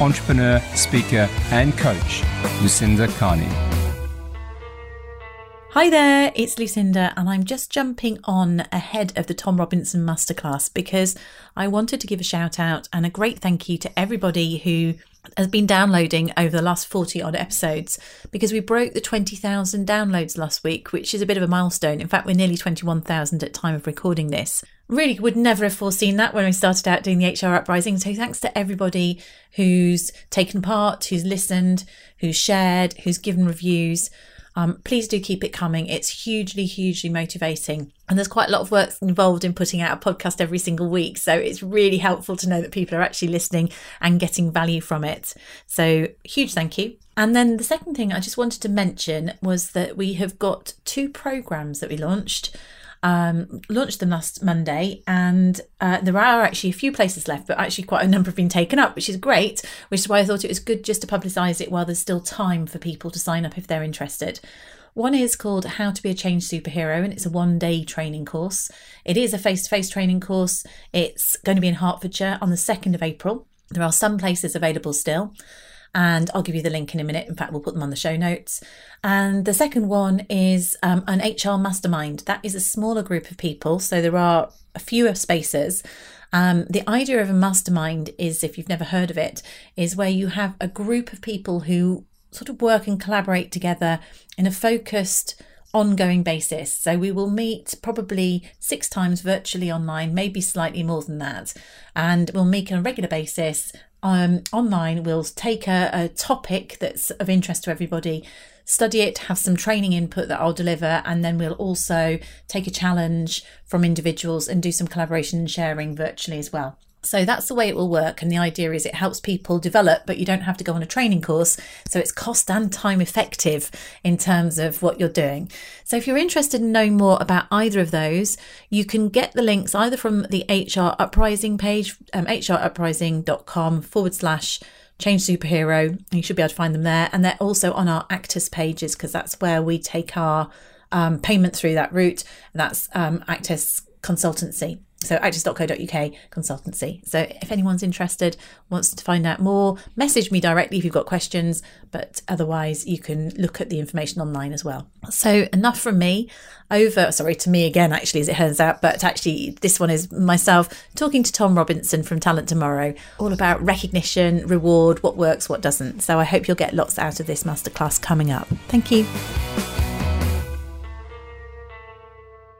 entrepreneur, speaker, and coach, Lucinda Carney. Hi there, it's Lucinda, and I'm just jumping on ahead of the Tom Robinson Masterclass because I wanted to give a shout out and a great thank you to everybody who has been downloading over the last 40 odd episodes because we broke the 20,000 downloads last week, which is a bit of a milestone. In fact, we're nearly 21,000 at time of recording this. Really would never have foreseen that when we started out doing the HR Uprising. So thanks to everybody who's taken part, who's listened, who's shared, who's given reviews. Um, please do keep it coming. It's hugely, hugely motivating. And there's quite a lot of work involved in putting out a podcast every single week. So it's really helpful to know that people are actually listening and getting value from it. So huge thank you. And then the second thing I just wanted to mention was that we have got two programs that we launched um, launched them last Monday, and uh, there are actually a few places left, but actually quite a number have been taken up, which is great. Which is why I thought it was good just to publicise it while there's still time for people to sign up if they're interested. One is called How to Be a Change Superhero, and it's a one day training course. It is a face to face training course. It's going to be in Hertfordshire on the 2nd of April. There are some places available still and I'll give you the link in a minute. In fact, we'll put them on the show notes. And the second one is um, an HR mastermind. That is a smaller group of people, so there are a fewer spaces. Um, the idea of a mastermind is, if you've never heard of it, is where you have a group of people who sort of work and collaborate together in a focused, ongoing basis. So we will meet probably six times virtually online, maybe slightly more than that. And we'll meet on a regular basis um, online. We'll take a, a topic that's of interest to everybody, study it, have some training input that I'll deliver, and then we'll also take a challenge from individuals and do some collaboration and sharing virtually as well. So that's the way it will work. And the idea is it helps people develop, but you don't have to go on a training course. So it's cost and time effective in terms of what you're doing. So if you're interested in knowing more about either of those, you can get the links either from the HR Uprising page, um, hruprising.com forward slash change superhero. You should be able to find them there. And they're also on our Actus pages because that's where we take our um, payment through that route. That's um, Actus consultancy. So actus.co.uk consultancy. So if anyone's interested, wants to find out more, message me directly if you've got questions, but otherwise you can look at the information online as well. So enough from me. Over, sorry, to me again, actually, as it turns out, but actually this one is myself talking to Tom Robinson from Talent Tomorrow, all about recognition, reward, what works, what doesn't. So I hope you'll get lots out of this masterclass coming up. Thank you.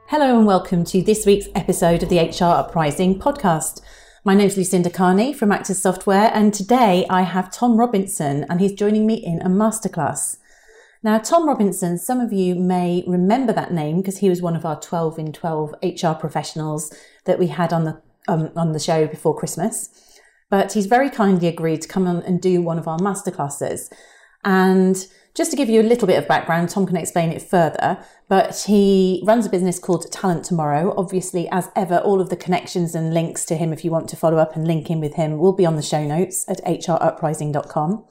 Hello and welcome to this week's episode of the HR Uprising podcast. My name is Lucinda Carney from Actus Software, and today I have Tom Robinson, and he's joining me in a masterclass. Now, Tom Robinson, some of you may remember that name because he was one of our 12 in 12 HR professionals that we had on the um, on the show before Christmas. But he's very kindly agreed to come on and do one of our masterclasses. And just to give you a little bit of background, Tom can explain it further, but he runs a business called Talent Tomorrow. Obviously, as ever, all of the connections and links to him, if you want to follow up and link in with him, will be on the show notes at hruprising.com.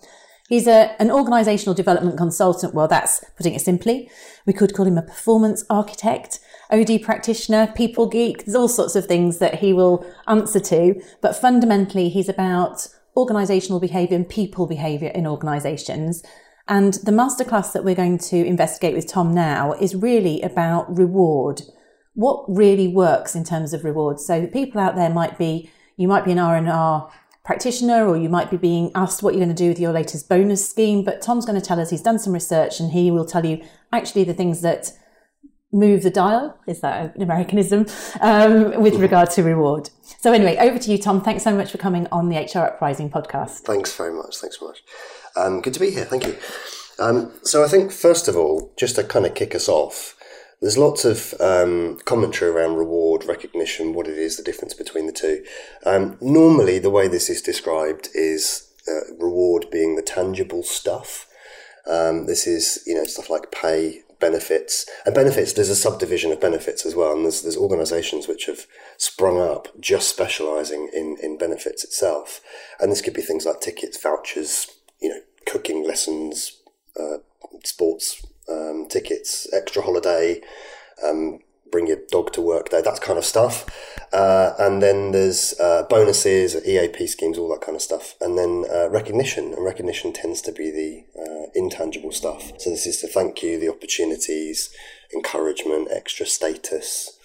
He's a, an organizational development consultant. Well, that's putting it simply. We could call him a performance architect, OD practitioner, people geek. There's all sorts of things that he will answer to. But fundamentally, he's about organizational behavior and people behavior in organizations and the masterclass that we're going to investigate with Tom now is really about reward. What really works in terms of reward? So people out there might be, you might be an R&R practitioner or you might be being asked what you're going to do with your latest bonus scheme. But Tom's going to tell us he's done some research and he will tell you actually the things that move the dial. Is that an Americanism? Um, with regard to reward. So anyway, over to you, Tom. Thanks so much for coming on the HR Uprising podcast. Thanks very much. Thanks so much. Um, good to be here. Thank you. Um, so I think first of all, just to kind of kick us off, there's lots of um, commentary around reward recognition, what it is, the difference between the two. Um, normally, the way this is described is uh, reward being the tangible stuff. Um, this is you know stuff like pay, benefits, and benefits. There's a subdivision of benefits as well, and there's there's organisations which have sprung up just specialising in in benefits itself, and this could be things like tickets, vouchers, you know, cooking lessons, uh, sports um, tickets, extra holiday, um, bring your dog to work day, that kind of stuff. Uh, and then there's uh, bonuses, EAP schemes, all that kind of stuff. And then uh, recognition, and recognition tends to be the uh, intangible stuff. So this is to thank you, the opportunities, encouragement, extra status.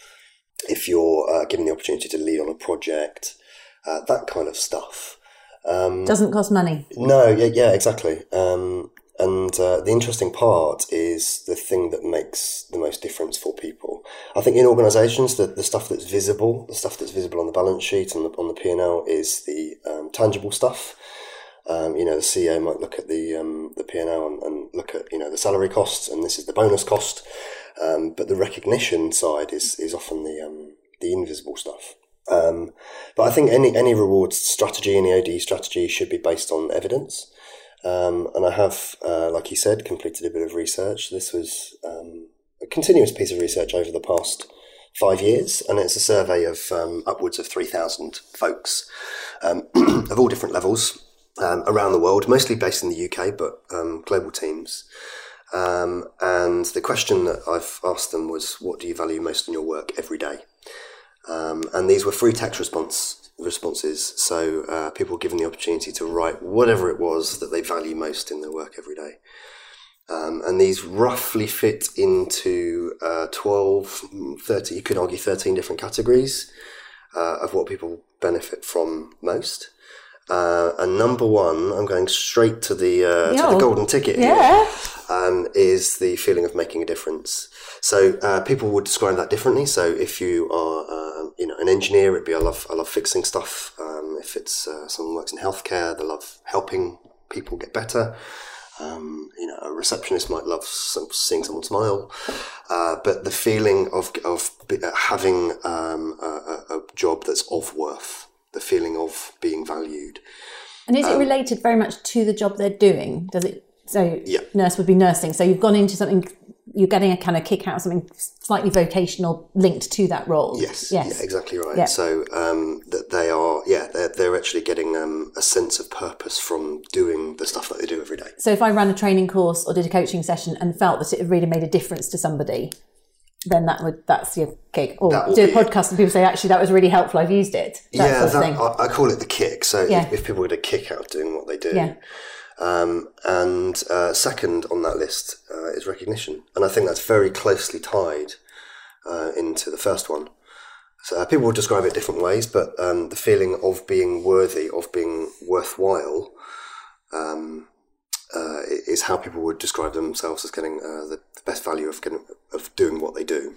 If you're uh, given the opportunity to lead on a project, uh, that kind of stuff. Um, Doesn't cost money. No, yeah, yeah, exactly. Um, and uh, the interesting part is the thing that makes the most difference for people. I think in organisations, the, the stuff that's visible, the stuff that's visible on the balance sheet and on the P and L is the um, tangible stuff. Um, you know, the CEO might look at the um, the P and L and look at you know the salary costs, and this is the bonus cost. Um, but the recognition side is is often the um, the invisible stuff. Um, but I think any any rewards strategy, any OD strategy, should be based on evidence. Um, and I have, uh, like you said, completed a bit of research. This was um, a continuous piece of research over the past five years, and it's a survey of um, upwards of 3,000 folks um, of all different levels um, around the world, mostly based in the UK, but global teams. and the question that I've asked them was, What do you value most in your work every day? And these were free text response responses. So uh, people were given the opportunity to write whatever it was that they value most in their work every day. Um, and these roughly fit into uh, 12, 30, you could argue 13 different categories uh, of what people benefit from most. Uh, and number one, I'm going straight to the uh, to the golden ticket yeah. Um, is the feeling of making a difference. So uh, people would describe that differently. So if you are uh, you know an engineer, it'd be I love I love fixing stuff. Um, if it's uh, someone who works in healthcare, they love helping people get better. Um, you know, a receptionist might love some, seeing someone smile, uh, but the feeling of of having um, a, a job that's of worth the feeling of being valued. And is um, it related very much to the job they're doing? Does it? So yeah. nurse would be nursing. So you've gone into something. You're getting a kind of kick out of something slightly vocational linked to that role. Yes, yes, yeah, exactly right. Yeah. So um, that they are, yeah, they're, they're actually getting um, a sense of purpose from doing the stuff that they do every day. So if I ran a training course or did a coaching session and felt that it really made a difference to somebody, then that would that's your kick. Or do a podcast and people say, actually, that was really helpful. I've used it. That yeah, that, I, I, call it the kick. So yeah. if, if, people get a kick out of doing what they do. Yeah. Um, and uh, second on that list uh, is recognition, and I think that's very closely tied uh, into the first one. So uh, people will describe it different ways, but um, the feeling of being worthy, of being worthwhile, um, uh, is how people would describe themselves as getting uh, the, the, best value of getting, of doing what they do.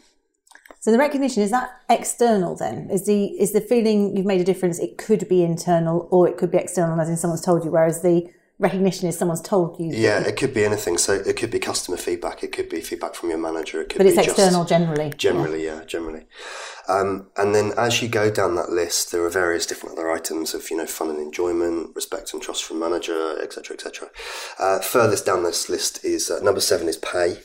So the recognition is that external then is the is the feeling you've made a difference. It could be internal or it could be external, as in someone's told you. Whereas the recognition is someone's told you. Yeah, it could be anything. So it could be customer feedback. It could be feedback from your manager. It could but it's external generally. Generally, yeah, yeah generally. Um, and then as you go down that list, there are various different other items of you know fun and enjoyment, respect and trust from manager, etc., etc. Uh, furthest down this list is uh, number seven is pay.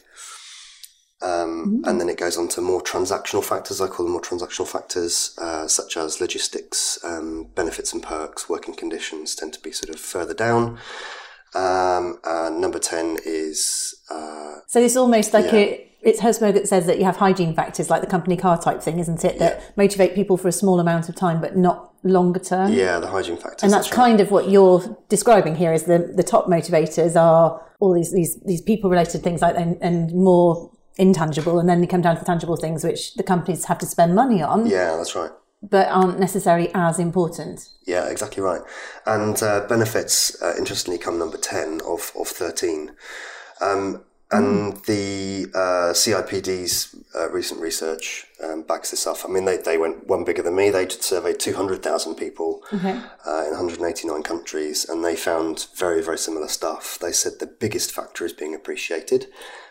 Um, mm. And then it goes on to more transactional factors. I call them more transactional factors, uh, such as logistics, um, benefits and perks, working conditions tend to be sort of further down. Um, and number 10 is. Uh, so it's almost like yeah. a, it's Herzberg that says that you have hygiene factors like the company car type thing, isn't it? That yeah. motivate people for a small amount of time, but not longer term. Yeah, the hygiene factors. And that's, that's kind right. of what you're describing here is the, the top motivators are all these, these, these people related things like, and, and more intangible, and then they come down to the tangible things which the companies have to spend money on. Yeah, that's right. But aren't necessarily as important. Yeah, exactly right. And uh, benefits, uh, interestingly, come number 10 of, of 13. Um, and mm. the uh, CIPD's uh, recent research um, backs this up. I mean, they, they went one bigger than me. They surveyed 200,000 people okay. uh, in 189 countries, and they found very, very similar stuff. They said the biggest factor is being appreciated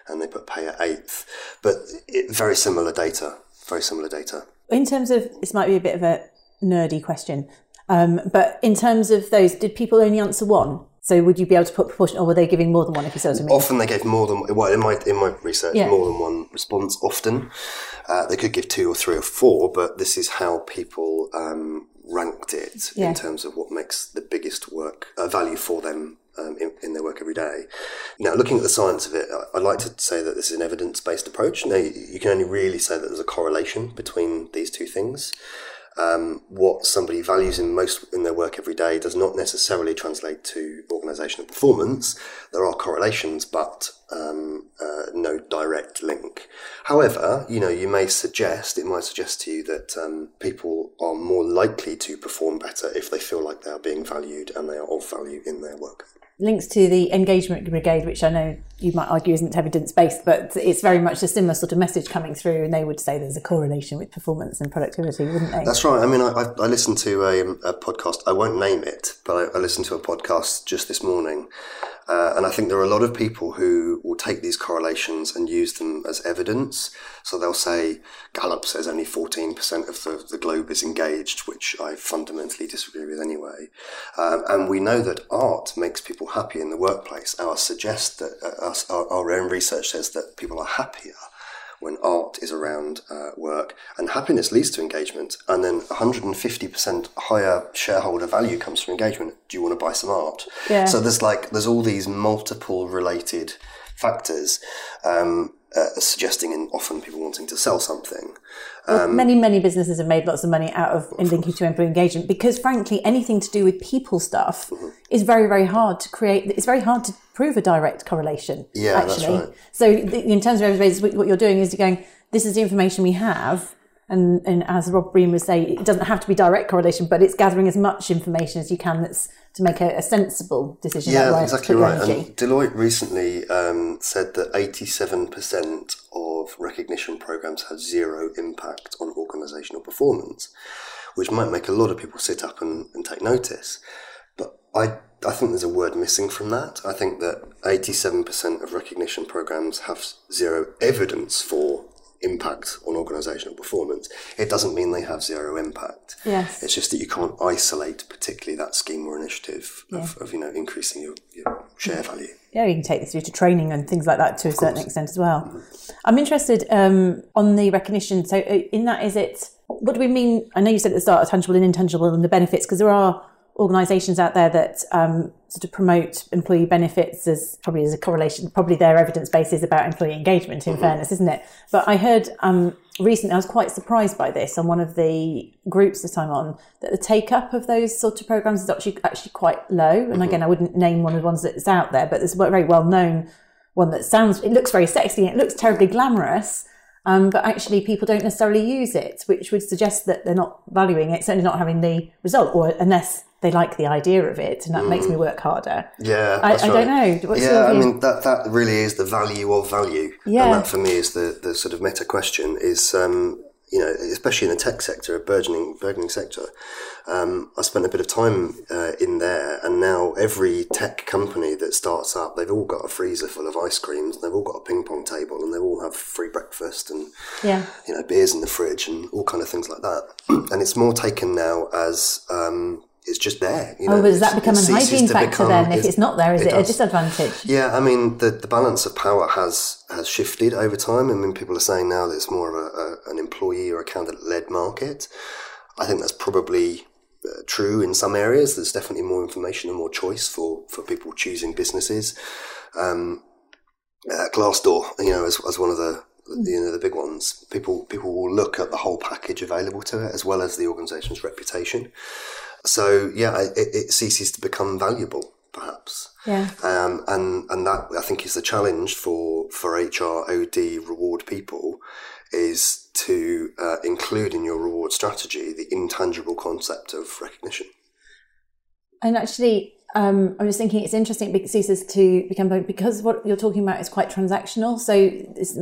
and they put pay at eighth. But it, very similar data, very similar data. In terms of, this might be a bit of a nerdy question. Um, but in terms of those, did people only answer one? So would you be able to put proportion, or were they giving more than one? If you see what I mean. Often they gave more than well in my in my research Yeah. more than one response. Often uh, they could give two or three or four, but this is how people um, ranked it Yeah. in terms of what makes the biggest work uh, value for them. Um, in, in their work every day. Now, looking at the science of it, I- I'd like to say that this is an evidence based approach. Now, you, you can only really say that there's a correlation between these two things. Um, what somebody values in most in their work every day does not necessarily translate to organisational performance. There are correlations, but um, uh, no direct link. However, you know, you may suggest it might suggest to you that um, people are more likely to perform better if they feel like they are being valued and they are of value in their work. Links to the engagement brigade, which I know you might argue isn't evidence based, but it's very much a similar sort of message coming through, and they would say there's a correlation with performance and productivity, wouldn't they? That's right. I mean, I, I, listened to a, a podcast. I won't name it, but I, I listened to a podcast just this morning. Uh, and I think there are a lot of people who will take these correlations and use them as evidence. So they'll say Gallup says only 14% of the, the globe is engaged, which I fundamentally disagree with anyway. Um, and we know that art makes people happy in the workplace. Our suggest that uh, us, our, our own research says that people are happier when art is around uh, work, and happiness leads to engagement, and then 150% higher shareholder value comes from engagement. Do you want to buy some art? Yeah. So there's like there's all these multiple related factors um, uh, suggesting, and often people wanting to sell something. Well, many, many businesses have made lots of money out of linking to employee engagement because, frankly, anything to do with people stuff Mm-hmm. is very, very hard to create. It's very hard to prove a direct correlation. Yeah, that's actually. right. So, in terms of evidence, what you're doing is you're going, this is the information we have. And, and as Rob Briner would say, it doesn't have to be direct correlation, but it's gathering as much information as you can that's to make a, a sensible decision. Yeah, exactly right. energy. And Deloitte recently um, said that 87% of recognition programs have zero impact on organisational performance, which might make a lot of people sit up and, and take notice. But I, I think there's a word missing from that. I think that 87% of recognition programs have zero evidence for impact on organisational performance. It doesn't mean they have zero impact. Yes. It's just that you can't isolate particularly that scheme or initiative of, of you know increasing your, your share value. yeah, you can take this through to training and things like that to a certain extent as well. I'm interested um, on the recognition. So, uh, in that, is it what do we mean? I know you said at the start, tangible and intangible, and the benefits, because there are organisations out there that um, sort of promote employee benefits as probably as a correlation. Probably their evidence base is about employee engagement. In fairness, isn't it? But I heard um, recently, I was quite surprised by this on one of the groups that I'm on that the take up of those sort of programs is actually actually quite low. And again, I wouldn't name one of the ones that's out there, but there's a very well known one that sounds it looks very sexy and it looks terribly glamorous. Um, but actually, people don't necessarily use it, which would suggest that they're not valuing it, certainly not having the result, or unless they like the idea of it, and that makes me work harder. Yeah, I, I right. don't know. What's yeah, I mean that that really is the value of value, Yeah. and that for me is the the sort of meta question is um, you know especially in the tech sector, a burgeoning burgeoning sector. Um, I spent a bit of time uh, in there, and now every tech company that starts up, they've all got a freezer full of ice creams, they've all got a ping pong table, and they all have free breakfast and yeah, you know beers in the fridge and all kind of things like that. and it's more taken now as um, it's just there. You know, oh, but does that become it a hygiene factor become- then? If it's not there, is it, a disadvantage? Yeah, I mean the, the balance of power has has shifted over time. I mean, people are saying now that it's more of a, a an employee or a candidate led market. I think that's probably uh, true in some areas. There's definitely more information and more choice for for people choosing businesses. Um, uh, Glassdoor, you know, as, as one of the you know the big ones. People people will look at the whole package available to it as well as the organisation's reputation. So yeah, it, it ceases to become valuable, perhaps. Yeah. Um, and and that I think is the challenge for for HR OD reward people is to uh, include in your reward strategy the intangible concept of recognition. And actually, um, I was thinking it's interesting because ceases to become because what you're talking about is quite transactional. So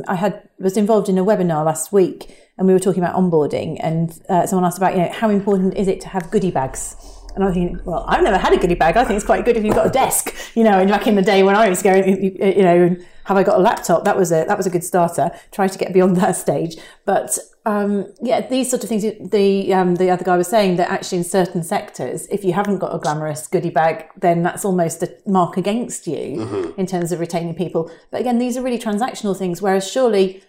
I had was involved in a webinar last week, and we were talking about onboarding, and uh, someone asked about you know how important is it to have goodie bags And I think, well, I've never had a goodie bag. I think it's quite good if you've got a desk, you know. And back in the day when I was going, you know, have I got a laptop? That was a that was a good starter. Try to get beyond that stage, but um, yeah, these sort of things. The um, the other guy was saying that actually in certain sectors, if you haven't got a glamorous goodie bag, then that's almost a mark against you mm-hmm. in terms of retaining people. But again, these are really transactional things. Whereas surely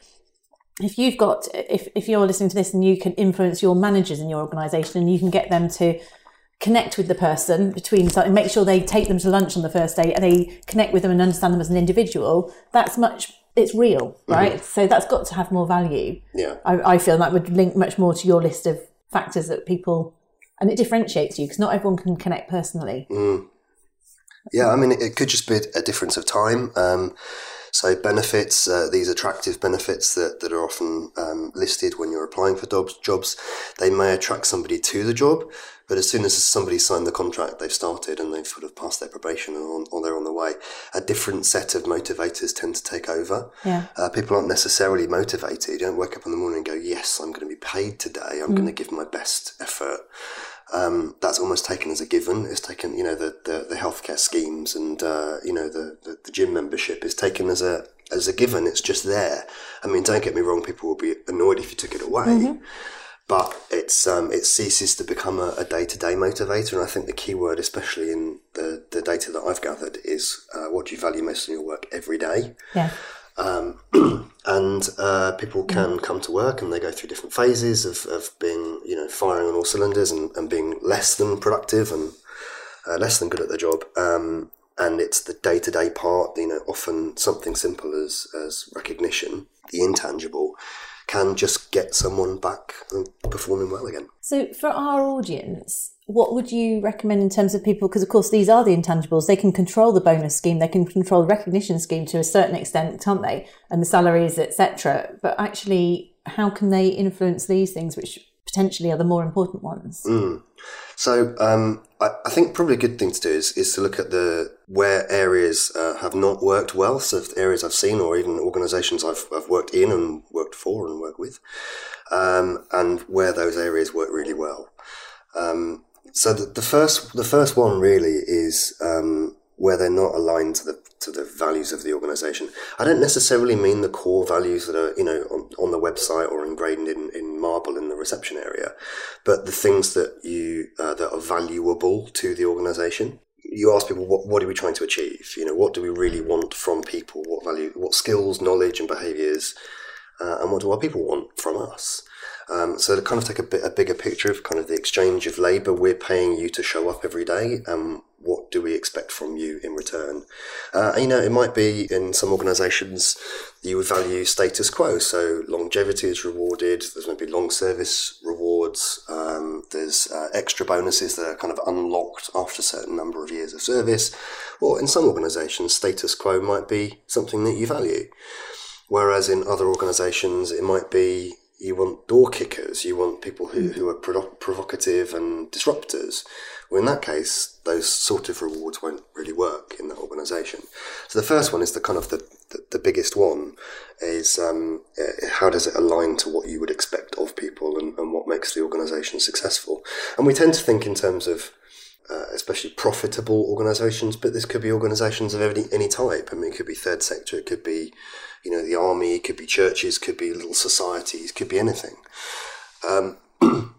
if you've got if, if you're listening to this and you can influence your managers in your organization and you can get them to connect with the person between and make sure they take them to lunch on the first day and they connect with them and understand them as an individual that's much it's real mm-hmm. right mm-hmm. so that's got to have more value yeah I, I, feel that would link much more to your list of factors that people and it differentiates you because not everyone can connect personally mm. yeah i mean it, it, could just be a difference of time um, so benefits, uh, these attractive benefits that, that are often um, listed when you're applying for jobs, jobs, they may attract somebody to the job, but as soon as somebody signed the contract, they've started and they've sort of passed their probation or, or they're on the way, a different set of motivators tend to take over. Yeah. Uh, people aren't necessarily motivated. You don't wake up in the morning and go, yes, I'm going to be paid today. I'm mm. going to give my best effort um, that's almost taken as a given. It's taken, you know, the, the, the healthcare schemes and, uh, you know, the, the, the, gym membership is taken as a, as a given. It's just there. I mean, don't get me wrong. People will be annoyed if you took it away, mm-hmm. But it's, um, it ceases to become a day to day motivator. And I think the key word, especially in the, the data that I've gathered is, uh, what do you value most in your work every day? Yeah. Um, and uh, people can come to work and they go through different phases of, of being, you know, firing on all cylinders and, and being less than productive and uh, less than good at their job. Um, and it's the day to day part, you know, often something simple as, as recognition, the intangible, can just get someone back and performing well again. So, for our audience, what would you recommend in terms of people? Because, of course, these are the intangibles. They can control the bonus scheme, they can control the recognition scheme to a certain extent, can't they? And the salaries, etc. But actually, how can they influence these things, which potentially are the more important ones? Mm. So, um, I, I, think probably a good thing to do is, is to look at the where areas uh, have not worked well. So, areas I've seen, or even organisations I've, I've worked in and worked for and worked with, um, and where those areas work really well. Um, so the, the first the first one really is um, where they're not aligned to the to the values of the organization. I don't necessarily mean the core values that are you know on, on the website or engraved in, in marble in the reception area, but the things that you uh, that are valuable to the organization. You ask people what what are we trying to achieve? You know what do we really want from people? What value? What skills, knowledge, and behaviors? Uh, and what do our people want from us? Um, so to kind of take a bit a bigger picture of kind of the exchange of labour, we're paying you to show up every day. Um, what do we expect from you in return? Uh, you know, it might be in some organisations you would value status quo, so longevity is rewarded. There's maybe long service rewards. Um, there's uh, extra bonuses that are kind of unlocked after a certain number of years of service. Or in some organisations, status quo might be something that you value. Whereas in other organisations, it might be you want door kickers, you want people who, who are provo- provocative and disruptors. Well, in that case, those sort of rewards won't really work in that organisation. So the first one is the kind of the, the, the biggest one is um, uh, how does it align to what you would expect of people and, and what makes the organisation successful? And we tend to think in terms of uh, especially profitable organisations, but this could be organisations of any, any type. I mean, it could be third sector, it could be you know, the army, it could be churches, could be little societies, could be anything. Um,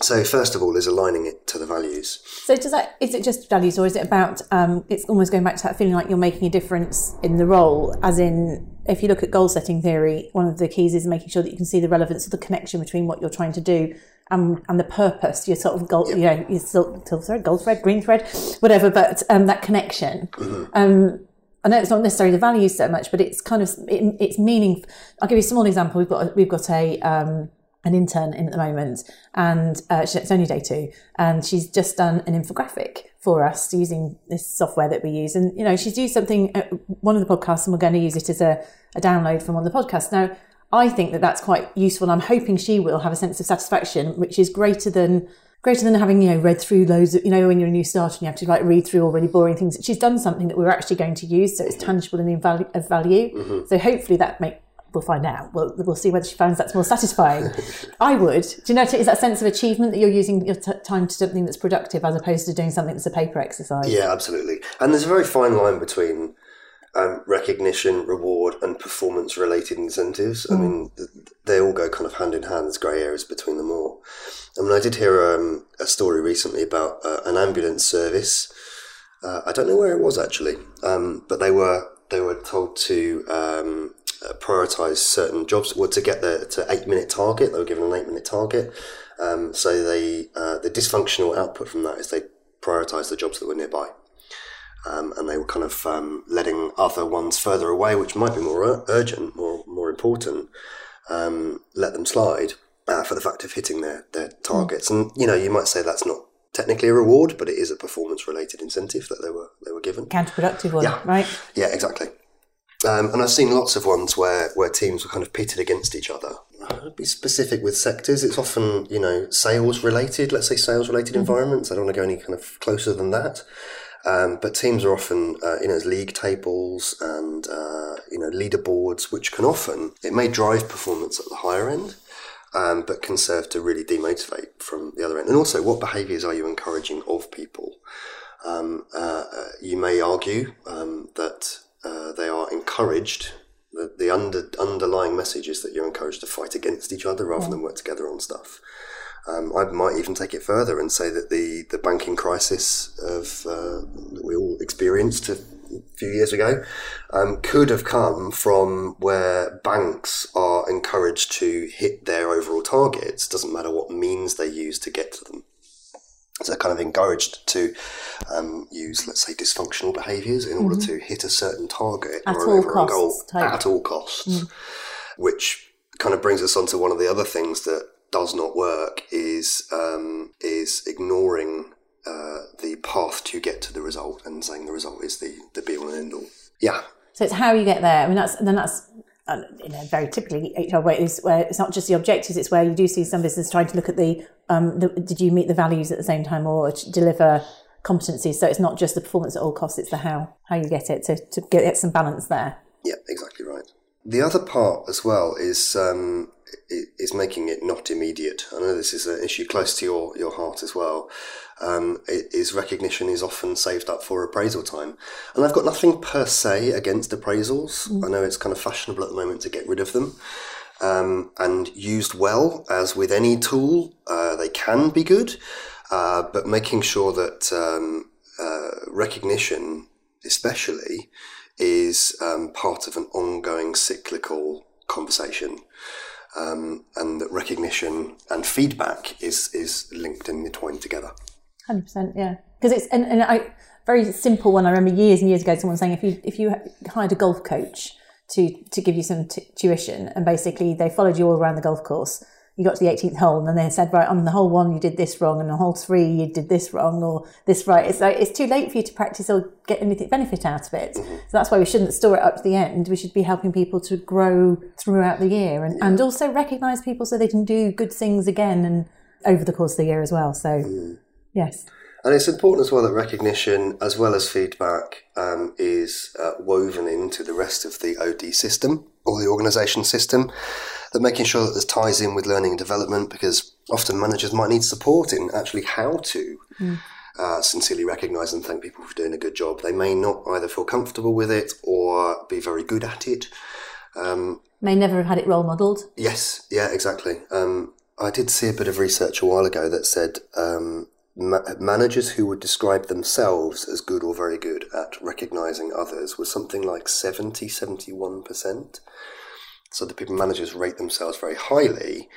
so first of all, is aligning it to the values. So does that is it just values, or is it about? Um, it's almost going back to that feeling like you're making a difference in the role, as in. If you look at goal setting theory, one of the keys is making sure that you can see the relevance of the connection between what you're trying to do and, and the purpose. Your sort of gold, yep. you know, your silk thread, gold thread, green thread, whatever. But um, that connection. Mm-hmm. Um, I know it's not necessarily the values so much, but it's kind of it, it's meaning. I'll give you a small example. We've got we've got a um, an intern in at the moment, and uh, it's only day two, and she's just done an infographic for us using this software that we use. And you know, she's used something at one of the podcasts, and we're going to use it as a, a download from one of the podcasts. Now, I think that that's quite useful. I'm hoping she will have a sense of satisfaction, which is greater than greater than having, you know, read through loads of, you know, when you're a new starter and you have to like read through all really boring things. She's done something that we're actually going to use, so it's tangible and in value, of value. Mm-hmm. So hopefully that make we'll find out. We'll, we'll see whether she finds that's more satisfying. I would. Do you know, is that sense of achievement that you're using your t- time to something that's productive as opposed to doing something that's a paper exercise? Yeah, absolutely. And there's a very fine line between um, recognition, reward, and performance related incentives. Mm. I mean, they all go kind of hand in hand. There's grey areas between them all. I mean, I did hear um, a story recently about uh, an ambulance service. Uh, I don't know where it was actually, um, but they were they were told to um, uh, prioritize certain jobs. Well, to get the to eight minute target, they were given an eight minute target. Um, so they uh, the dysfunctional output from that is they prioritize the jobs that were nearby. Um, and they were kind of um, letting other ones further away, which might be more ur- urgent, more more important, um, let them slide uh, for the fact of hitting their their targets. And you know, you might say that's not technically a reward, but it is a performance related incentive that they were they were given. Counterproductive one, yeah. right? Yeah, exactly. Um, and I've seen lots of ones where where teams were kind of pitted against each other. I'd be specific with sectors. It's often you know sales related. Let's say sales related mm-hmm. environments. I don't want to go any kind of closer than that. Um, but teams are often, uh, you know, league tables and, uh, you know, leaderboards, which can often, it may drive performance at the higher end, um, but can serve to really demotivate from the other end. And also, what behaviours are you encouraging of people? Um, uh, uh you may argue um, that uh, they are encouraged the, the under, underlying message is that you're encouraged to fight against each other rather yeah. than work together on stuff. Um, I might even take it further and say that the, the banking crisis of uh, that we all experienced a few years ago um, could have come from where banks are encouraged to hit their overall targets. Doesn't matter what means they use to get to them. So they're kind of encouraged to um, use, let's say, dysfunctional behaviours in mm-hmm. order to hit a certain target at or all costs, goal type. at all costs, mm. which kind of brings us on to one of the other things that does not work is um, is ignoring uh, the path to get to the result and saying the result is the the be all and end all. Yeah. So it's how you get there. I mean, that's then that's uh, you know very typically HR way is where it's not just the objectives; it's where you do see some business trying to look at the, um, the did you meet the values at the same time or deliver competencies. So it's not just the performance at all costs; it's the how how you get it to to get some balance there. Yeah, exactly right. The other part as well is um, is making it not immediate. I know this is an issue close to your, your heart as well. Um, is recognition is often saved up for appraisal time, and I've got nothing per se against appraisals. Mm. I know it's kind of fashionable at the moment to get rid of them. Um, and used well, as with any tool, uh, they can be good, uh, but making sure that um, uh, recognition, especially, is um, part of an ongoing cyclical conversation um, and that recognition and feedback is is linked and intertwined together. Hundred percent, yeah. Because it's and, and I very simple one. I remember years and years ago, someone saying if you if you hired a golf coach to to give you some t- tuition, and basically they followed you all around the golf course you got to the 18th hole and then they said, right, on the hole one, you did this wrong, and on hole three, you did this wrong or this right. It's like, it's too late for you to practice or get anything benefit out of it. Mm-hmm. So that's why we shouldn't store it up to the end. We should be helping people to grow throughout the year and, yeah. and also recognize people so they can do good things again and over the course of the year as well. So, mm. yes. And it's important as well that recognition, as well as feedback, um, is uh, woven into the rest of the OD system or the organisation system that making sure that this ties in with learning and development because often managers might need support in actually how to mm. uh, sincerely recognise and thank people for doing a good job. They may not either feel comfortable with it or be very good at it. Um, may never have had it role modelled. Yes, yeah, exactly. Um, I did see a bit of research a while ago that said um, ma- managers who would describe themselves as good or very good at recognising others was something like 70, 71%. So the people managers rate themselves very highly.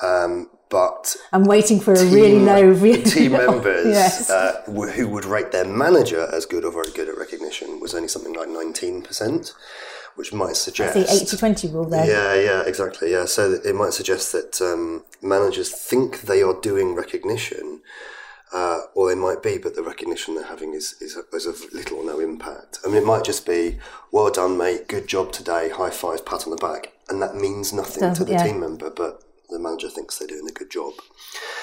Um, but I'm waiting for a really low review. team members yes. uh, who would rate their manager as good or very good at recognition was only something like 19%, which might suggest. the 80 20 rule there. Yeah, yeah, exactly. Yeah. So it might suggest that um, managers think they are doing recognition, uh, or they might be, but the recognition they're having is, is, is of little or no impact. I mean, it might just be, well done, mate, good job today, high five, pat on the back, and that means nothing Doesn't, to the yeah. team member, but the manager thinks they're doing a good job.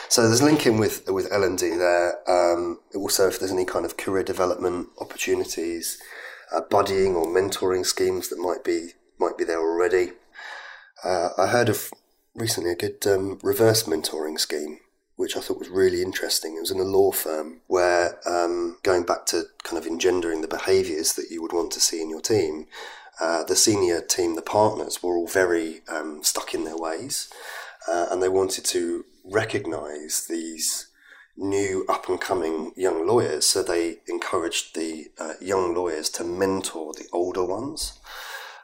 So there's linking with with L and D there. Um, also, if there's any kind of career development opportunities, uh, buddying or mentoring schemes that might be might be there already. Uh, I heard of recently a good um, reverse mentoring scheme, which I thought was really interesting. It was in a law firm where, um, going back to kind of engendering the behaviours that you would want to see in your team, uh, the senior team, the partners, were all very um, stuck in their ways, uh, and they wanted to recognise these new up and coming young lawyers. So they encouraged the uh, young lawyers to mentor the older ones.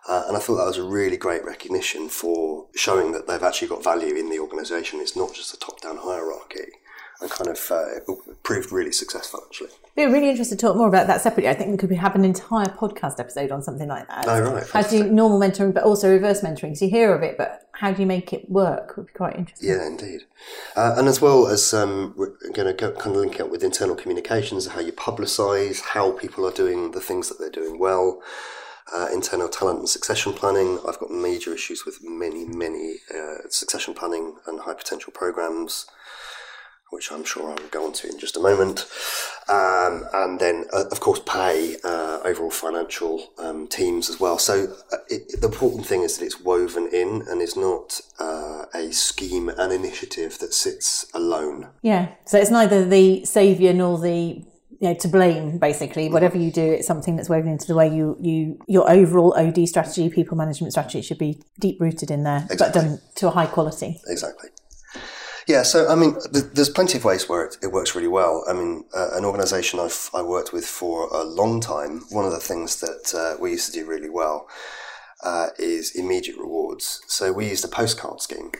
Uh, and I thought that was a really great recognition for showing that they've actually got value in the organisation. It's not just a top down hierarchy. And kind of uh, proved really successful, actually. Be really interested to talk more about that separately. I think we could have an entire podcast episode on something like that. Oh, right. How do normal mentoring, but also reverse mentoring. Because you hear of it, but how do you make it work would be quite interesting. Yeah, indeed. Uh, and as well as um, we're going to kind of link it up with internal communications, how you publicise, how people are doing the things that they're doing well uh, internal talent and succession planning. I've got major issues with many, many uh, succession planning and high potential programs, which I'm sure I will go on to in just a moment. Um, and then, uh, of course, pay, uh, overall financial um, teams as well. So uh, it, the important thing is that it's woven in and is not uh, a scheme and initiative that sits alone. Yeah. So it's neither the saviour nor the you know, to blame basically. Whatever you do, it's something that's woven into the way you, you your overall OD strategy, people management strategy should be deep rooted in there, exactly. but done to a high quality. Exactly. Yeah, so I mean, th- there's plenty of ways where it, it works really well. I mean, uh, an organisation I've I worked with for a long time. One of the things that uh, we used to do really well uh, is immediate rewards. So we used a postcard scheme.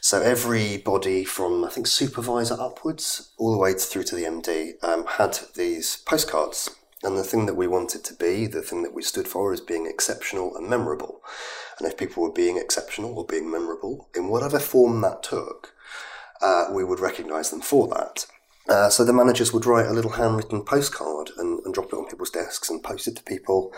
So everybody from I think supervisor upwards, all the way through to the MD, um, had these postcards. And the thing that we wanted to be, the thing that we stood for, is being exceptional and memorable. And if people were being exceptional or being memorable, in whatever form that took, uh, we would recognise them for that. Uh, so the managers would write a little handwritten postcard and, and, drop it on people's desks and post it to people,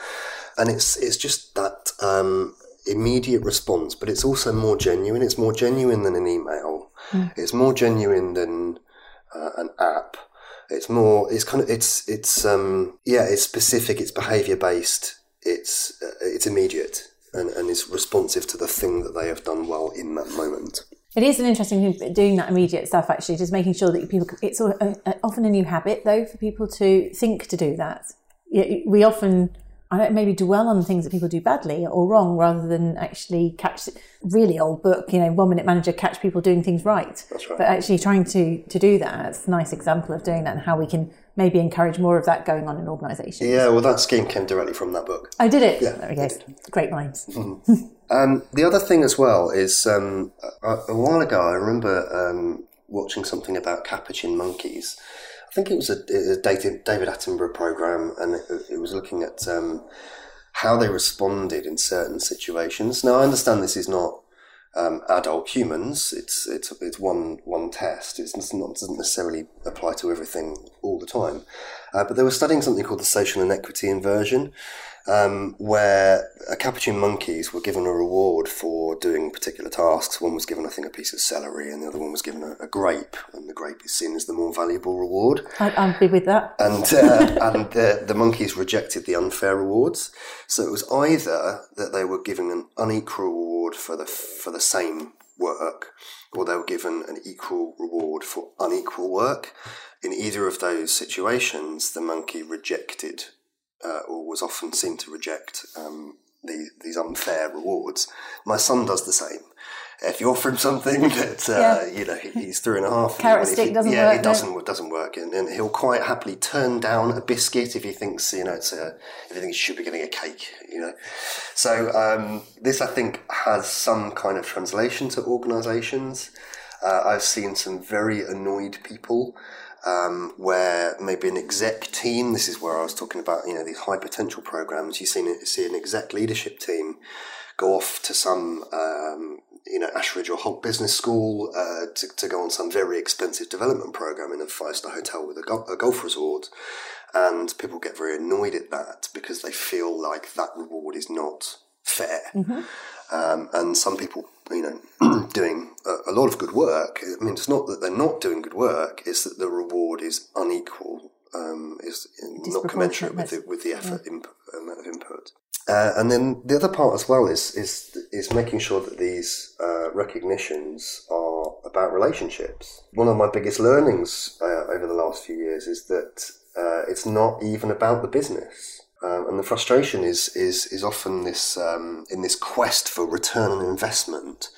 and it's it's just that um, immediate response, but it's also more genuine. It's more genuine than an email. Mm. It's more genuine than uh, an app. It's more. It's kind of. It's it's um yeah. It's specific. It's behaviour based. It's uh, it's immediate and and it's responsive to the thing that they have done well in that moment. It is an interesting thing doing that immediate stuff. Actually, just making sure that people. It's often a new habit though for people to think to do that. We often I don't maybe dwell on things that people do badly or wrong rather than actually catch really old book, you know, one minute manager catch people doing things right. That's right. But actually trying to to do that, it's a nice example of doing that and how we can maybe encourage more of that going on in organisations. Yeah, well that scheme came directly from that book. I oh, did it. Yeah. There we go. Great minds. Mm-hmm. um, the other thing as well is um, a, a, while ago I remember um, watching something about capuchin monkeys I think it was a, a David, Attenborough program, and it, it was looking at um, how they responded in certain situations. Now, I understand this is not um, adult humans. It's it's it's one one test. It's not doesn't necessarily apply to everything all the time. Uh, but they were studying something called the social inequity aversion, um, where a capuchin monkeys were given a reward for doing particular tasks. One was given, I think, a piece of celery, and the other one was given a, a grape, and the grape is seen as the more valuable reward. I, am be with that. And uh, and the, the monkeys rejected the unfair rewards. So it was either that they were given an unequal reward for the for the same work, or they were given an equal reward for unequal work. In either of those situations, the monkey rejected uh, or was often seen to reject um, the, these unfair rewards. My son does the same. If you offer him something that uh, yeah. you know he's three and a half, carrot stick he, doesn't yeah, work. it doesn't no. doesn't work, and, and, he'll quite happily turn down a biscuit if he thinks you know it's a if he thinks he should be getting a cake, you know. So um, this I think has some kind of translation to organisations. Uh, I've seen some very annoyed people um, where maybe an exec team, this is where I was talking about, you know, these high potential programs, you see, see an exec leadership team go off to some, um, you know, Ashridge or Hult Business School uh, to, to go on some very expensive development program in a five star hotel with a, go- a golf resort. And people get very annoyed at that because they feel like that reward is not fair. Mm-hmm. Um, and some people, you know, doing a, a, lot of good work. I mean, it's not that they're not doing good work; it's that the reward is unequal, um, is not commensurate with the, with the effort yeah. input, amount of input. Uh, and then the other part as well is is is making sure that these uh, recognitions are about relationships. One of my biggest learnings uh, over the last few years is that uh, it's not even about the business. Um, and the frustration is is is often this um, in this quest for return on investment.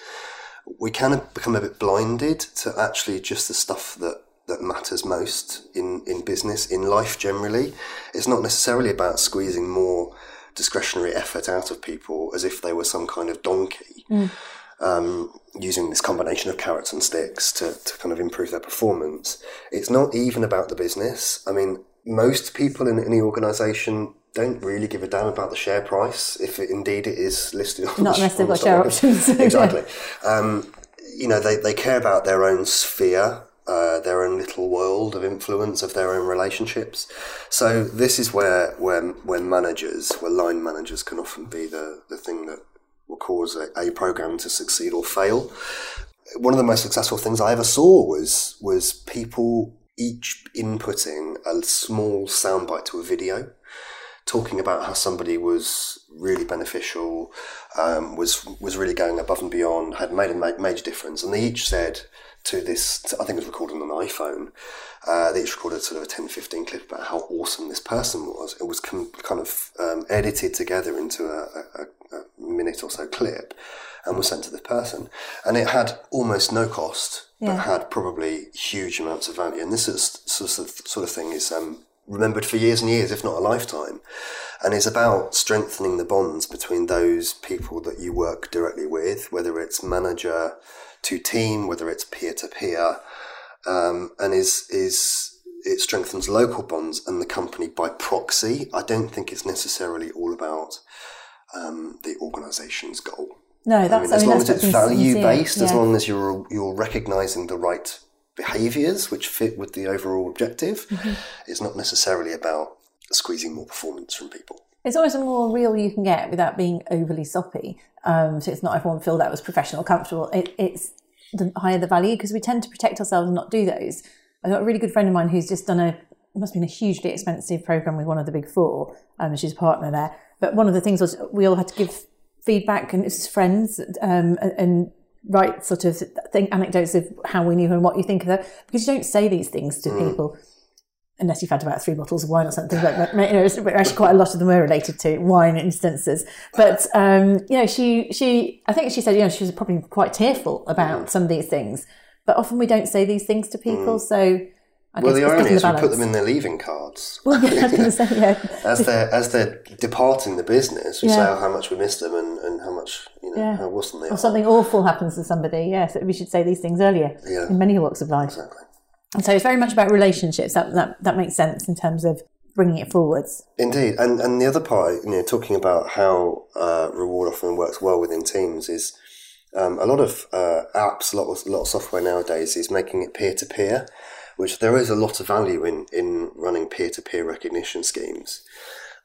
We kind of become a bit blinded to actually just the stuff that that matters most in, in business, in life generally. It's not necessarily about squeezing more discretionary effort out of people as if they were some kind of donkey, mm. um, using this combination of carrots and sticks to, to kind of improve their performance. It's not even about the business. I mean, most people in any organisation don't really give a damn about the share price, if it, indeed it is listed on Not the, unless they've got share options. exactly. Um, you know, they, they care about their own sphere uh, their own little world of influence of their own relationships. So this is where where when managers, where line managers can often be the, the thing that will cause a, a program to succeed or fail. One of the most successful things I ever saw was was people each inputting a small soundbite to a video talking about how somebody was really beneficial, um, was was really going above and beyond, had made a major difference, and they each said to this, I think it was recorded on an iPhone. Uh, they each recorded sort of a 10, 15 clip about how awesome this person was. It was com- kind of um, edited together into a, a, a, minute or so clip and was sent to the person. And it had almost no cost, yeah. but had probably huge amounts of value. And this is sort of, sort of thing is um, remembered for years and years, if not a lifetime. And is about strengthening the bonds between those people that you work directly with, whether it's manager, to team, whether it's peer to peer, and is is it strengthens local bonds and the company by proxy. I don't think it's necessarily all about um, the organisation's goal. No, that's I mean, as I mean, long as it's value based, yeah. as long as you're you're recognising the right behaviours which fit with the overall objective, mm-hmm. it's not necessarily about squeezing more performance from people. It's always a more real you can get without being overly soppy. Um, so it's not everyone feel that was professional, comfortable. It, it's the higher the value because we tend to protect ourselves and not do those. I've got a really good friend of mine who's just done a it must have been a hugely expensive program with one of the big four. Um, she's a partner there. But one of the things was we all had to give feedback and as friends um, and write sort of think anecdotes of how we knew her and what you think of her because you don't say these things to mm. people unless you've had about three bottles of wine or something. But you know, actually, quite a lot of them were related to wine instances. But um, you know, she she I think she said you know she was probably quite tearful about mm. some of these things. But often we don't say these things to people, mm. so. I well, the irony is the we put them in their leaving cards. Well, yeah, I was going to say, yeah. as they're as they're departing the business, we yeah. say oh, how much we miss them and, and how much you know yeah. how awesome they or are. Or something awful happens to somebody. Yes, we should say these things earlier. Yeah. in many walks of life. Exactly. And so it's very much about relationships. That, that, that makes sense in terms of bringing it forwards. Indeed. And, and the other part, you know, talking about how uh, reward often works well within teams is um, a lot of uh, apps, a lot of, a lot of software nowadays is making it peer to peer, which there is a lot of value in, in running peer to peer recognition schemes.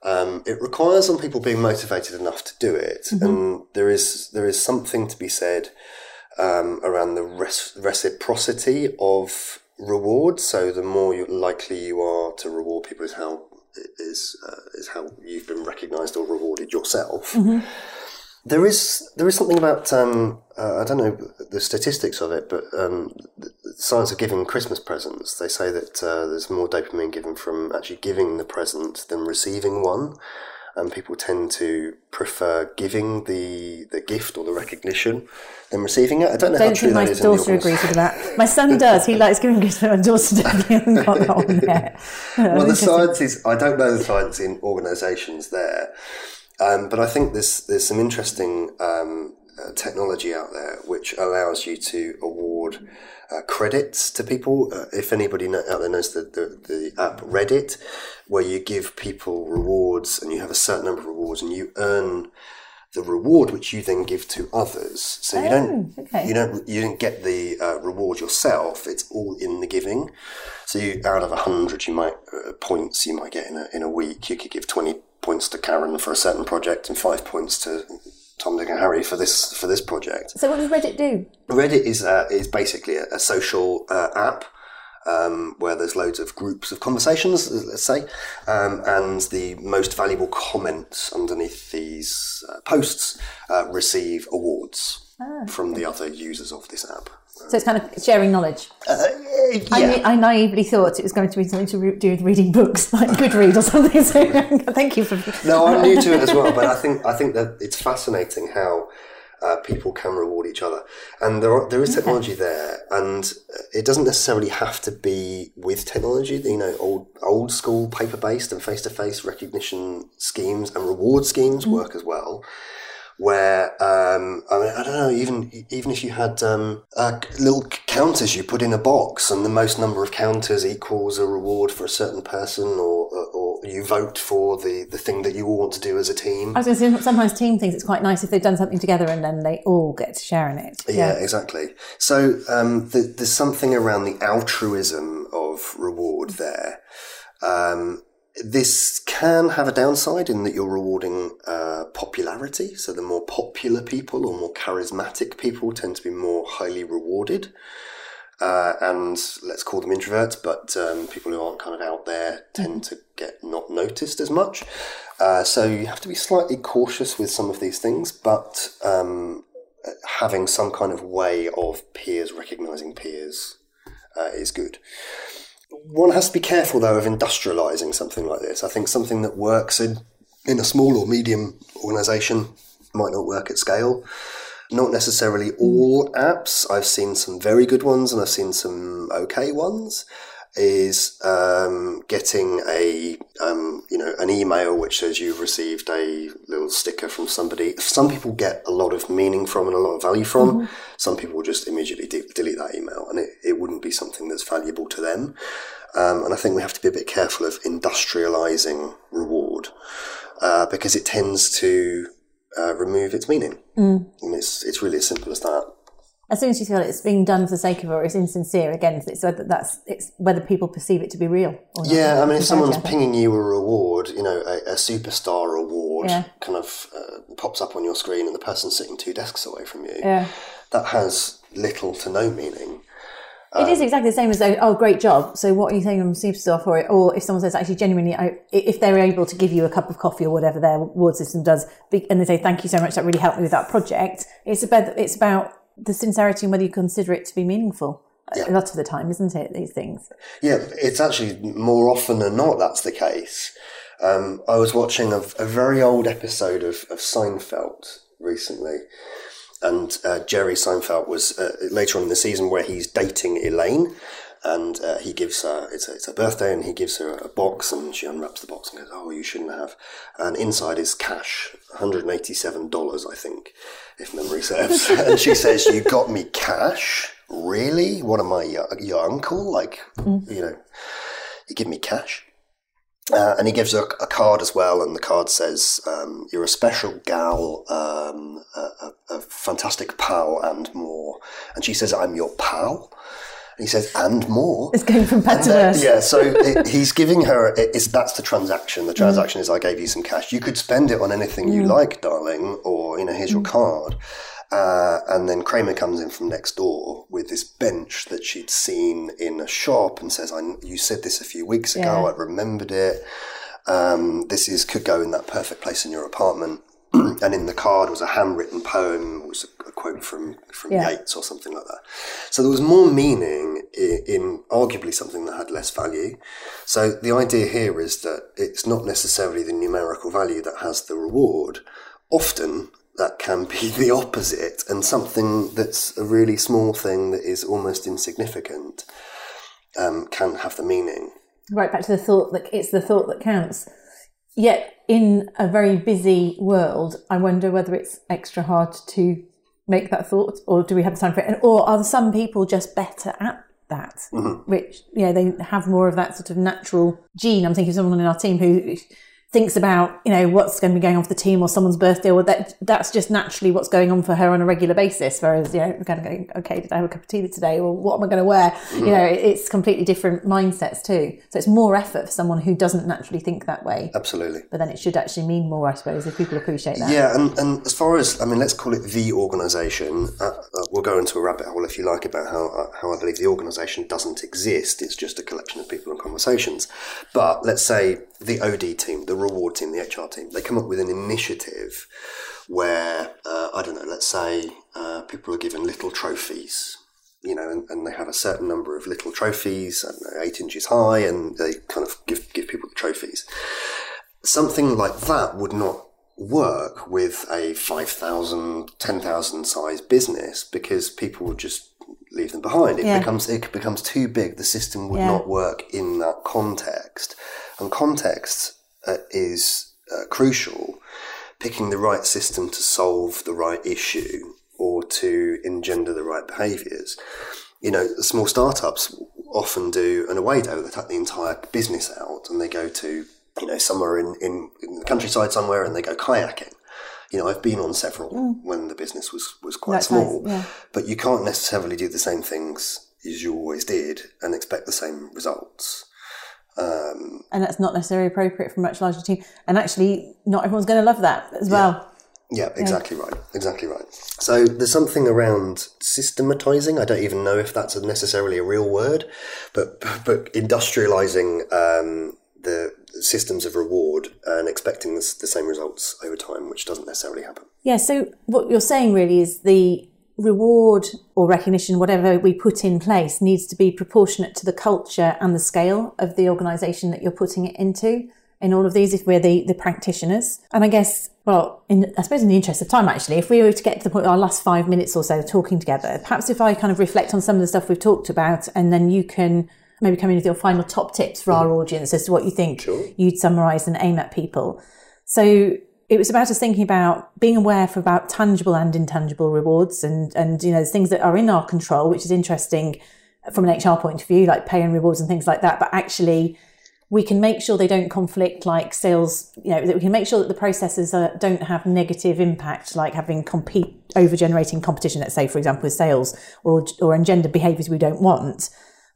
Um, it requires some people being motivated enough to do it, mm-hmm. and there is there is something to be said um, around the res- reciprocity of reward. So the more likely you are to reward people is how is uh, is how you've been recognised or rewarded yourself. Mm-hmm. There is there is something about um, uh, I don't know the statistics of it, but um, the science of giving Christmas presents. They say that uh, there's more dopamine given from actually giving the present than receiving one and people tend to prefer giving the the gift or the recognition than receiving it. I don't know don't how true that is. My daughter agrees with that. My son does. He likes giving gifts, but my daughter hasn't got that one yet. well, the science is. I don't know the science in organisations there, um, but I think there's there's some interesting um, uh, technology out there which allows you to award uh, credits to people. Uh, if anybody know, out there knows the, the, the, app Reddit, where you give people rewards and you have a certain number of rewards and you earn the reward which you then give to others. So oh, you don't oh, okay. you don't you don't get the uh, reward yourself. It's all in the giving. So you out of a hundred, you might uh, points you might get in a in a week. You could give twenty points to Karen for a certain project and five points to Tom, Dick, and Harry for this for this project. So, what does Reddit do? Reddit is uh, is basically a, a social uh, app. um, where there's loads of groups of conversations, let's say, um, and the most valuable comments underneath these uh, posts uh, receive awards from the other users of this app. So it's kind of sharing knowledge. I, yeah. I naively thought it was going to be something to re- do with reading books, like Goodread or something. So thank you for. No, I'm new to it as well, but I think I think that it's fascinating how uh, people can reward each other, and there are, there is technology there, and it doesn't necessarily have to be with technology. You know, old old school paper based and face to face recognition schemes and reward schemes work as well. Where um, I mean, I don't know, even even if you had um, uh, little counters you put in a box, and the most number of counters equals a reward for a certain person, or or you vote for the the thing that you all want to do as a team. I was going to say sometimes team thinks it's quite nice if they've done something together and then they all get to share in it. Yeah, exactly. So um, th- there's something around the altruism of reward there. Um, this can have a downside in that you're rewarding uh, popularity. So the more popular people or more charismatic people tend to be more highly rewarded. Uh, and let's call them introverts, but um, people who aren't kind of out there tend to get not noticed as much. Uh, so you have to be slightly cautious with some of these things, but um, having some kind of way of peers recognizing peers uh, is good. One has to be careful though of industrializing something like this. I think something that works in in a small or medium organization might not work at scale. Not necessarily all apps. I've seen some very good ones and I've seen some okay ones. Is um, getting a um, you know an email which says you've received a little sticker from somebody. Some people get a lot of meaning from and a lot of value from. Some people just immediately de- delete that email, and it, it wouldn't be something that's valuable to them. Um, and I think we have to be a bit careful of industrializing reward uh, because it tends to uh, remove its meaning. And it's it's really as simple as that. As soon as you feel it's being done for the sake of it or it's insincere, again, it's whether that's it's whether people perceive it to be real. Or not. Yeah, I mean, if someone's pinging you a reward, you know, a, a superstar award Yeah. kind of uh, pops up on your screen and the person's sitting two desks away from you, Yeah. that has little to no meaning. It is exactly the same as though, oh, great job. So what are you saying on Superstar for it? Or if someone says actually genuinely, I, if they're able to give you a cup of coffee or whatever their award system does, and they say thank you so much, that really helped me with that project. It's about it's about the sincerity and whether you consider it to be meaningful. A lot of the time, isn't it? These things. Yeah, it's actually more often than not that's the case. Um, I was watching a, a very old episode of, of Seinfeld recently, and uh, Jerry Seinfeld was uh, later on in the season where he's dating Elaine, and uh, he gives her it's a, it's her birthday, and he gives her a box, and she unwraps the box and goes, "Oh, you shouldn't have," and inside is cash, one hundred and eighty-seven dollars, I think, if memory serves, and she says, "You got me cash." Really? What am I, your, your uncle? Like, you know, you give me cash. Uh, and he gives her a card as well, and the card says, um, "You're a special gal, um, a, a, a fantastic pal, and more." And she says, "I'm your pal." He says, "And more." It's going from bad to worse. yeah, so it, he's giving her. It, it's that's the transaction. The transaction is, "I gave you some cash. You could spend it on anything you like, darling," or you know, "Here's your card." Uh, and then Kramer comes in from next door with this bench that she'd seen in a shop and says, I, "You said this a few weeks ago. Yeah. I remembered it. Um, this is could go in that perfect place in your apartment." and in the card was a handwritten poem, was a, a quote from from Yeah. Yeats or something like that. So there was more meaning in, in arguably something that had less value. So the idea here is that it's not necessarily the numerical value that has the reward. Often that can be the opposite, and something that's a really small thing that is almost insignificant um, can have the meaning. right back to the thought that it's the thought that counts. Yet in a very busy world, I wonder whether it's extra hard to make that thought, or do we have the time for it? And, or are some people just better at that? Mm-hmm. Which you know they have more of that sort of natural gene. I'm thinking of someone in our team who thinks about you know what's going to be going on for the team or someone's birthday or that that's just naturally what's going on for her on a regular basis whereas you know we're going to go okay did i have a cup of tea today? Or what am i going to wear? Mm. you know it's completely different mindsets too. So it's more effort for someone who doesn't naturally think that way. Absolutely. But then it should actually mean more i suppose if people appreciate that. Yeah and, and as far as i mean let's call it the organization uh, uh, we'll go into a rabbit hole if you like about how, uh, how i believe the organization doesn't exist. It's just a collection of people and conversations. But let's say the OD team, the reward team, the HR team, they come up with an initiative where, uh, I don't know, let's say uh, people are given little trophies, you know, and, and, they have a certain number of little trophies, know, eight inches high, and they kind of give, give people the trophies. Something like that would not work with a 5,000, 10,000 size business because people would just leave them behind. It yeah. becomes it becomes too big. The system would yeah. not work in that context. And context uh, is uh, crucial. Picking the right system to solve the right issue or to engender the right behaviours. You know, small startups often do an away day. They take the entire business out and they go to, you know, somewhere in, in, in the countryside somewhere and they go kayaking. You know, I've been on several mm. when the business was, was quite That's small, nice, yeah. but you can't necessarily do the same things as you always did and expect the same results. Um, and that's not necessarily appropriate for a much larger team. And actually, not everyone's going to love that as well. Yeah, exactly yeah. right. Exactly right. So there's something around systematizing. I don't even know if that's necessarily a real word, but but industrializing um, the systems of reward and expecting the, the same results over time, which doesn't necessarily happen. Yeah. So what you're saying really is the reward or recognition, whatever we put in place, needs to be proportionate to the culture and the scale of the organisation that you're putting it into. In all of these, if we're the, the practitioners. And I guess, well, in, I suppose in the interest of time, actually, if we were to get to the point, our last five minutes or so talking together, perhaps if I kind of reflect on some of the stuff we've talked about and then you can maybe come in with your final top tips for mm-hmm. our audience as to what you think sure. you'd summarise and aim at people. So it was about us thinking about being aware for about tangible and intangible rewards and, and, you know, things that are in our control, which is interesting from an HR point of view, like pay and rewards and things like that. But actually, we can make sure they don't conflict like sales, you know, that we can make sure that the processes are, don't have negative impact, like having compete, over generating competition, let's say, for example, with sales or, or engender behaviors we don't want.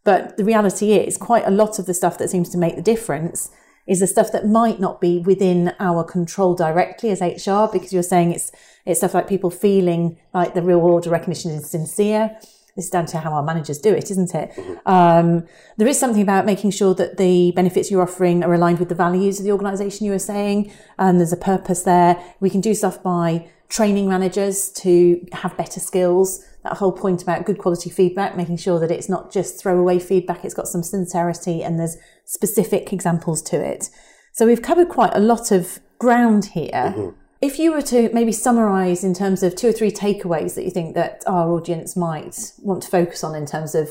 But the reality is quite a lot of the stuff that seems to make the difference is the stuff that might not be within our control directly as HR, because you're saying it's it's stuff like people feeling like the reward order recognition is sincere. This is down to how our managers do it, isn't it? Mm-hmm. Um, there is something about making sure that the benefits you're offering are aligned with the values of the organisation you were saying, and there's a purpose there. We can do stuff by training managers to have better skills. That whole point about good quality feedback, making sure that it's not just throwaway feedback, it's got some sincerity and there's specific examples to it. So we've covered quite a lot of ground here. Mm-hmm. If you were to maybe summarize in terms of two or three takeaways that you think that our audience might want to focus on in terms of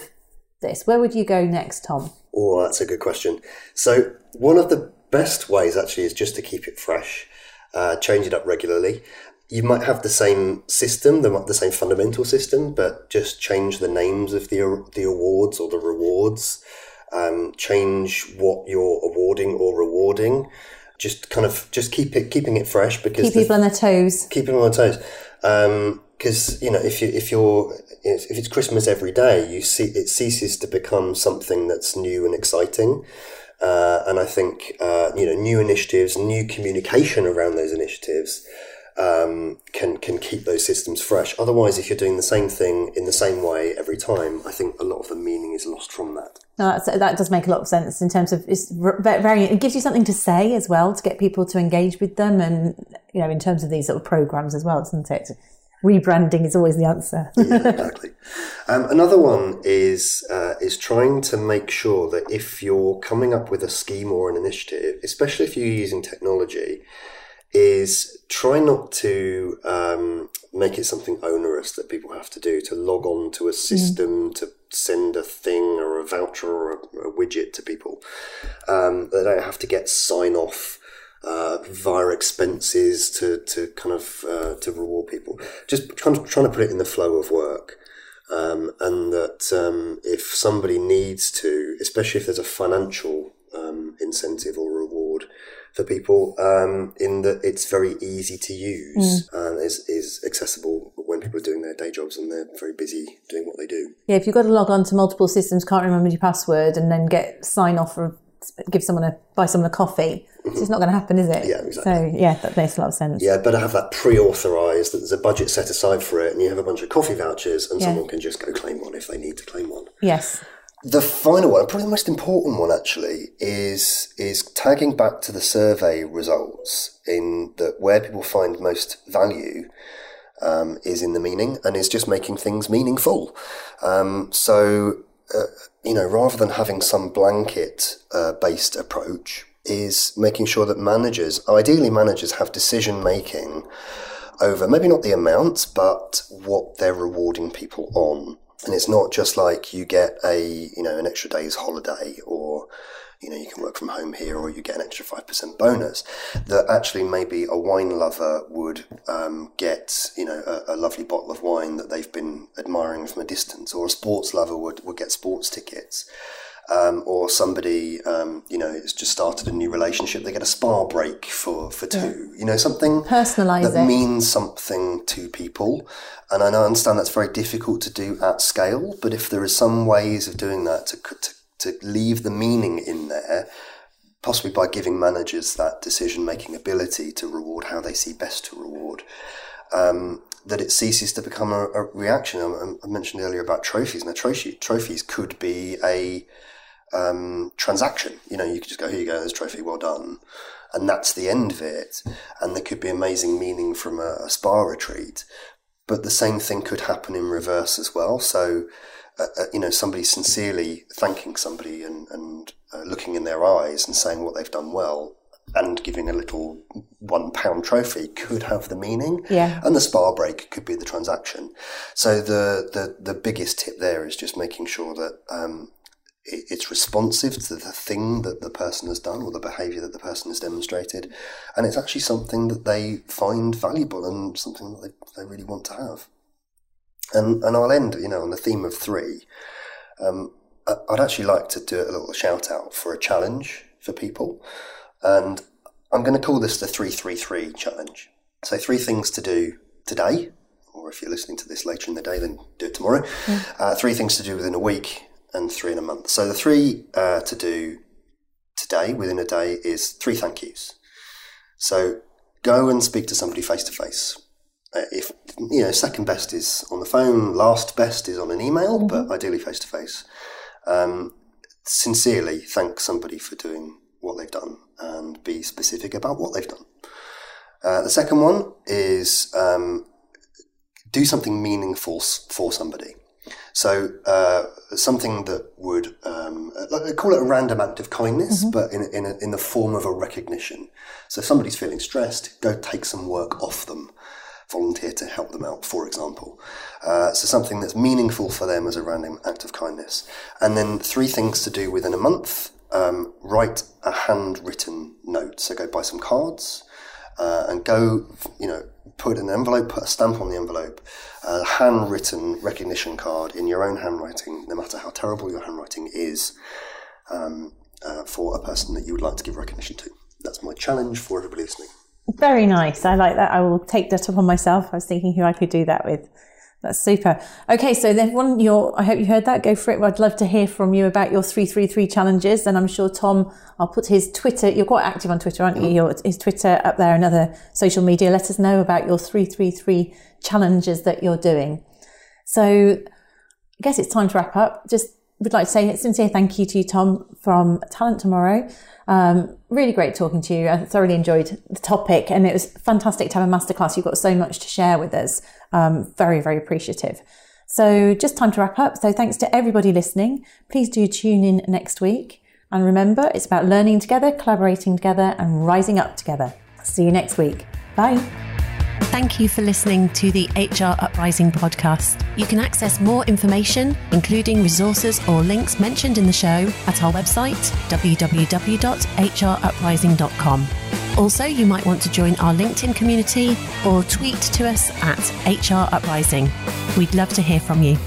this, where would you go next, Tom? Oh, that's a good question. So one of the best ways actually is just to keep it fresh, uh, change it up regularly. You might have the same system, the, the same fundamental system, but just change the names of the the awards or the rewards um, change what you're awarding or rewarding. Just kind of just keep it keeping it fresh because keep people the, on their toes. Keep them on their toes. Because um, you know, if you if you're if it's Christmas every day, you see it ceases to become something that's new and exciting. Uh, and I think uh, you know new initiatives, new communication around those initiatives um, can can keep those systems fresh. Otherwise, if you're doing the same thing in the same way every time, I think a lot of the meaning is lost from that. No, that does make a lot of sense in terms of it's very. It gives you something to say as well to get people to engage with them, and you know, in terms of these sort of programs as well, doesn't it? Rebranding is always the answer. yeah, exactly. Um, another one is uh, is trying to make sure that if you're coming up with a scheme or an initiative, especially if you're using technology, is try not to um, make it something onerous that people have to do to log on to a system mm. to send a thing or a voucher or a, a widget to people. Um, they don't have to get sign off. Uh, via expenses to, to kind of uh, to reward people, just kind of trying to put it in the flow of work, um, and that um, if somebody needs to, especially if there's a financial um, incentive or reward, for people um, in that it's very easy to use and is, is accessible when people are doing their day jobs and they're very busy doing what they do. Yeah, if you've got to log on to multiple systems, can't remember your password, and then get sign off or give someone a buy someone a coffee, it's not going to happen, is it? Yeah, exactly. So yeah, that makes a lot of sense. Yeah, better have that pre-authorized that there's a budget set aside for it, and you have a bunch of coffee vouchers, and Yeah. someone can just go claim one if they need to claim one. Yes. The final one, probably the most important one actually, is is tagging back to the survey results in that where people find most value um, is in the meaning and is just making things meaningful. Um, so uh, you know, rather than having some blanket uh, based approach, is making sure that managers, ideally managers, have decision making over maybe not the amounts, but what they're rewarding people on. And it's not just like you get a, you know, an extra day's holiday or, you know, you can work from home here or you get an extra 5% bonus. That actually maybe a wine lover would um, get, you know, a, a lovely bottle of wine that they've been admiring from a distance or a sports lover would, would get sports tickets. Um, or somebody, um, you know, has just started a new relationship, they get a spa break for, for two. You know, something Personalise that means something to people. And I understand that's very difficult to do at scale, but if there are some ways of doing that to, to, to leave the meaning in there, possibly by giving managers that decision making ability to reward how they see best to reward, um, that it ceases to become a, a reaction. I, I mentioned earlier about trophies. Now, trophy, trophies could be a um, transaction. You know, you could just go, here you go, there's a trophy, well done. And that's the end of it. And there could be amazing meaning from a, a spa retreat. But the same thing could happen in reverse as well. So, uh, uh, you know, somebody sincerely thanking somebody and, and uh, looking in their eyes and saying what they've done well and giving a little one pound trophy could have the meaning. Yeah. And the spa break could be the transaction. So the, the, the biggest tip there is just making sure that um, it's responsive to the thing that the person has done or the behaviour that the person has demonstrated. And it's actually something that they find valuable and something that they, they really want to have. And, and I'll end, you know, on the theme of three. Um, I'd actually like to do a little shout out for a challenge for people. And I'm going to call this the 333 challenge. So, three things to do today, or if you're listening to this later in the day, then do it tomorrow. Uh, three things to do within a week, and three in a month. So, the three uh, to do today within a day is three thank yous. So, go and speak to somebody face to face. If you know, second best is on the phone, last best is on an email, but ideally face to face. Um, Sincerely thank somebody for doing what they've done and be specific about what they've done. Uh, the second one is um, do something meaningful for somebody. So uh, something that would um, like call it a random act of kindness, but in in, a, in the form of a recognition. So if somebody's feeling stressed, go take some work off them. Volunteer to help them out, for example. Uh, so something that's meaningful for them as a random act of kindness. And then three things to do within a month. Um, write a handwritten note. So go buy some cards uh, and go, you know, put an envelope, put a stamp on the envelope, a handwritten recognition card in your own handwriting, no matter how terrible your handwriting is, um, uh, for a person that you would like to give recognition to. That's my challenge for everybody listening. Very nice. I like that. I will take that upon myself. I was thinking who I could do that with. That's super. Okay, so then one your I hope you heard that. Go for it. I'd love to hear from you about your three three three challenges. And I'm sure Tom, I'll put his Twitter. You're quite active on Twitter, aren't you? Mm-hmm. Your his Twitter up there and other social media. Let us know about your three three three challenges that you're doing. So I guess it's time to wrap up. Just would like to say a sincere thank you to you, Tom, from Talent Tomorrow. Um, really great talking to you. I thoroughly enjoyed the topic and it was fantastic to have a masterclass. You've got so much to share with us. Um, very, very appreciative. So just time to wrap up. So thanks to everybody listening. Please do tune in next week. And remember, it's about learning together, collaborating together, and rising up together. See you next week. Bye. Thank you for listening to the HR Uprising podcast. You can access more information, including resources or links mentioned in the show, at our website, www.hruprising.com. Also, you might want to join our LinkedIn community or tweet to us at HR Uprising. We'd love to hear from you.